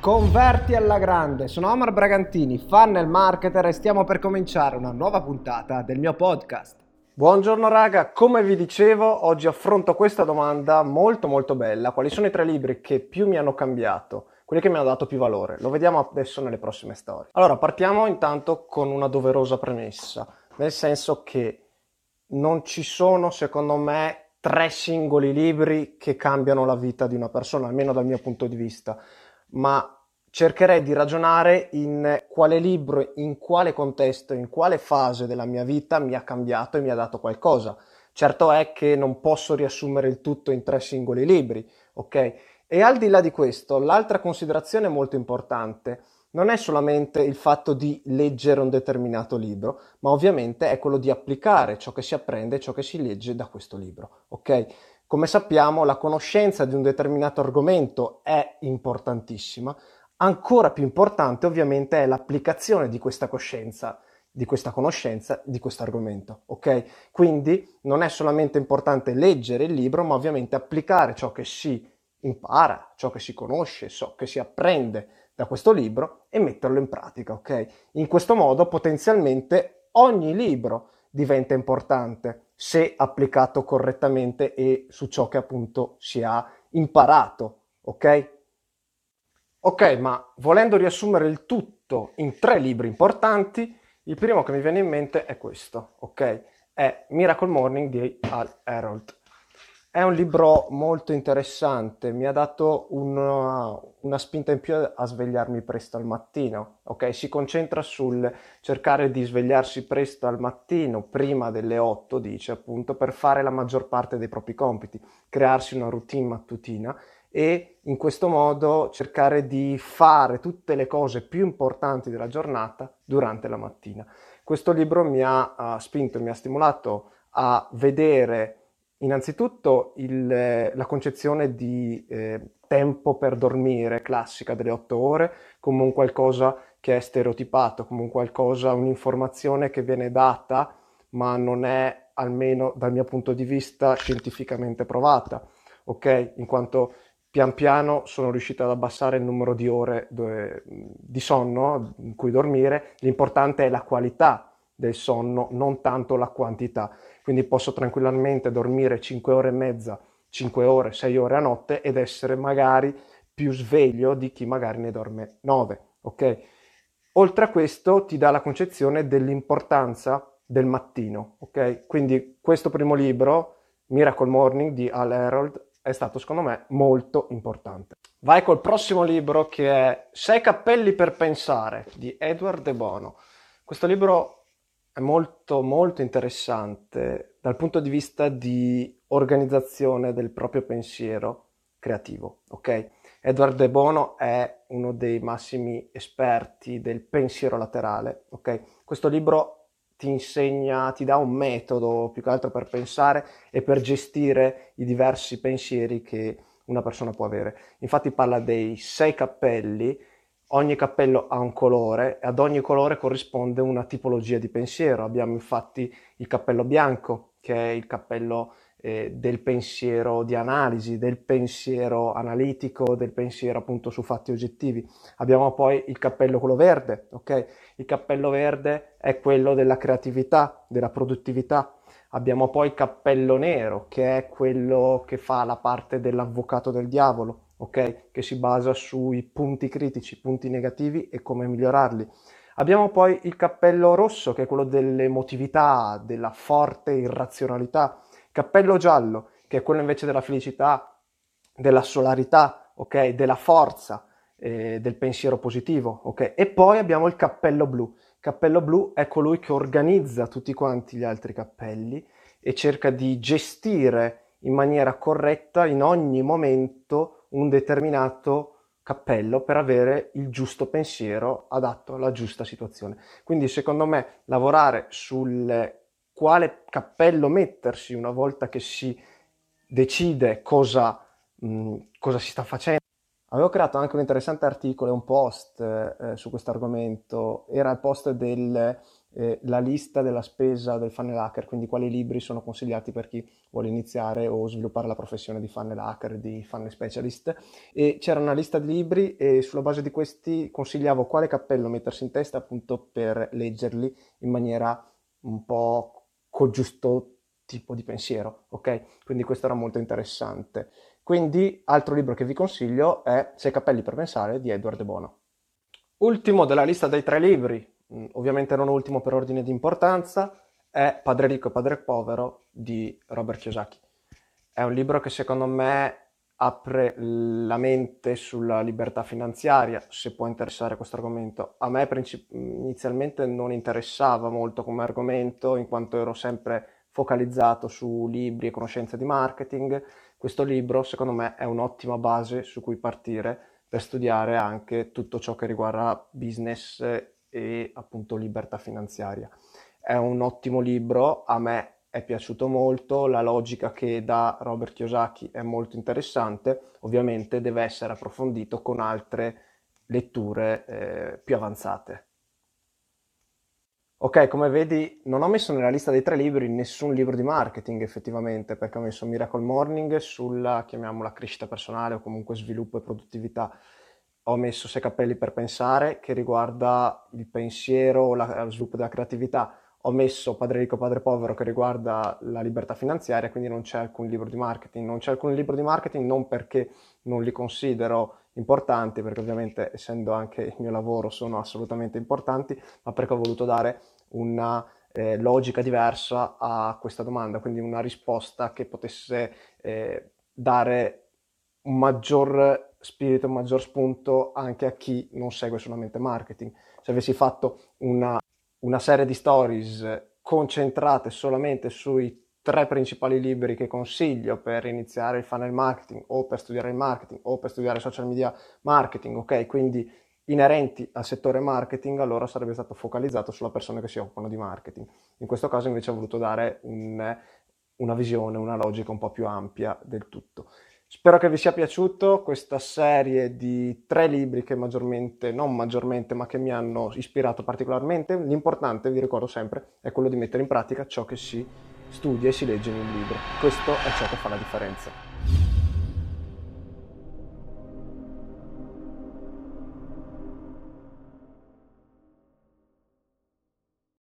Converti alla grande, sono Omar Bragantini, funnel marketer e stiamo per cominciare una nuova puntata del mio podcast. Buongiorno raga, come vi dicevo, oggi affronto questa domanda molto molto bella. Quali sono i tre libri che più mi hanno cambiato? Quelli che mi hanno dato più valore? Lo vediamo adesso nelle prossime storie. Allora, partiamo intanto con una doverosa premessa, nel senso che non ci sono, secondo me, tre singoli libri che cambiano la vita di una persona, almeno dal mio punto di vista ma cercherei di ragionare in quale libro, in quale contesto, in quale fase della mia vita mi ha cambiato e mi ha dato qualcosa. Certo è che non posso riassumere il tutto in tre singoli libri, ok? E al di là di questo, l'altra considerazione molto importante non è solamente il fatto di leggere un determinato libro, ma ovviamente è quello di applicare ciò che si apprende, ciò che si legge da questo libro, ok? Come sappiamo, la conoscenza di un determinato argomento è importantissima, ancora più importante ovviamente è l'applicazione di questa coscienza, di questa conoscenza, di questo argomento, ok? Quindi non è solamente importante leggere il libro, ma ovviamente applicare ciò che si impara, ciò che si conosce, ciò che si apprende da questo libro e metterlo in pratica, ok? In questo modo potenzialmente ogni libro diventa importante se applicato correttamente e su ciò che appunto si ha imparato, ok? Ok, ma volendo riassumere il tutto in tre libri importanti, il primo che mi viene in mente è questo, ok? È Miracle Morning di Al Harold. È un libro molto interessante, mi ha dato una, una, spinta in più a svegliarmi presto al mattino, ok? Si concentra sul cercare di svegliarsi presto al mattino, prima delle 8, dice appunto, per fare la maggior parte dei propri compiti, crearsi una routine mattutina e in questo modo cercare di fare tutte le cose più importanti della giornata durante la mattina. Questo libro mi ha uh, spinto, mi ha stimolato a vedere Innanzitutto il, la concezione di eh, tempo per dormire classica delle otto ore come un qualcosa che è stereotipato, come un qualcosa, un'informazione che viene data ma non è almeno dal mio punto di vista scientificamente provata, ok? In quanto pian piano sono riuscito ad abbassare il numero di ore di sonno in cui dormire, l'importante è la qualità del sonno, non tanto la quantità quindi posso tranquillamente dormire 5 ore e mezza, 5 ore, 6 ore a notte ed essere magari più sveglio di chi magari ne dorme 9, ok? Oltre a questo ti dà la concezione dell'importanza del mattino, ok? Quindi questo primo libro, Miracle Morning di Al Harold, è stato secondo me molto importante. Vai col prossimo libro che è Sei cappelli per pensare di Edward De Bono. Questo libro è molto molto interessante dal punto di vista di organizzazione del proprio pensiero creativo, ok? Edward De Bono è uno dei massimi esperti del pensiero laterale, ok? Questo libro ti insegna, ti dà un metodo più che altro per pensare e per gestire i diversi pensieri che una persona può avere. Infatti parla dei sei cappelli ogni cappello ha un colore e ad ogni colore corrisponde una tipologia di pensiero. Abbiamo infatti il cappello bianco, che è il cappello eh, del pensiero di analisi, del pensiero analitico, del pensiero appunto su fatti oggettivi. Abbiamo poi il cappello quello verde, ok? Il cappello verde è quello della creatività, della produttività. Abbiamo poi il cappello nero, che è quello che fa la parte dell'avvocato del diavolo, ok? Che si basa sui punti critici, punti negativi e come migliorarli. Abbiamo poi il cappello rosso, che è quello dell'emotività, della forte irrazionalità. Cappello giallo, che è quello invece della felicità, della solarità, ok? Della forza, eh, del pensiero positivo, ok? E poi abbiamo il cappello blu. Cappello blu è colui che organizza tutti quanti gli altri cappelli e cerca di gestire in maniera corretta in ogni momento un determinato cappello per avere il giusto pensiero adatto alla giusta situazione. Quindi secondo me lavorare sul quale cappello mettersi una volta che si decide cosa, mh, cosa si sta facendo. Avevo creato anche un interessante articolo e un post eh, su questo argomento, era il post del eh, la lista della spesa del funnel hacker, quindi quali libri sono consigliati per chi vuole iniziare o sviluppare la professione di funnel hacker, di funnel specialist e c'era una lista di libri e sulla base di questi consigliavo quale cappello mettersi in testa appunto per leggerli in maniera un po' col giusto tipo di pensiero, ok? Quindi questo era molto interessante. Quindi, altro libro che vi consiglio è Sei cappelli per pensare di Edward De Bono. Ultimo della lista dei tre libri, ovviamente non ultimo per ordine di importanza, è Padre ricco e padre povero di Robert Kiyosaki. È un libro che secondo me apre la mente sulla libertà finanziaria, se può interessare questo argomento. A me princip- inizialmente non interessava molto come argomento, in quanto ero sempre focalizzato su libri e conoscenze di marketing. Questo libro, secondo me, è un'ottima base su cui partire per studiare anche tutto ciò che riguarda business e appunto libertà finanziaria. È un ottimo libro, a me è piaciuto molto, la logica che dà Robert Kiyosaki è molto interessante, ovviamente deve essere approfondito con altre letture eh, più avanzate. Ok, come vedi non ho messo nella lista dei tre libri nessun libro di marketing effettivamente, perché ho messo Miracle Morning sulla, chiamiamola, crescita personale o comunque sviluppo e produttività. Ho messo Sei cappelli per pensare, che riguarda il pensiero, la, lo sviluppo della creatività ho messo Padre ricco, padre povero che riguarda la libertà finanziaria, quindi non c'è alcun libro di marketing. Non c'è alcun libro di marketing non perché non li considero importanti, perché ovviamente essendo anche il mio lavoro sono assolutamente importanti, ma perché ho voluto dare una eh, logica diversa a questa domanda, quindi una risposta che potesse eh, dare un maggior spirito, un maggior spunto anche a chi non segue solamente marketing. Se avessi fatto una una serie di stories concentrate solamente sui tre principali libri che consiglio per iniziare il funnel marketing o per studiare il marketing o per studiare social media marketing, ok? Quindi inerenti al settore marketing, allora sarebbe stato focalizzato sulle persone che si occupano di marketing. In questo caso invece ho voluto dare un, una visione, una logica un po' più ampia del tutto. Spero che vi sia piaciuto questa serie di tre libri che maggiormente, non maggiormente, ma che mi hanno ispirato particolarmente. L'importante, vi ricordo sempre, è quello di mettere in pratica ciò che si studia e si legge in un libro. Questo è ciò che fa la differenza.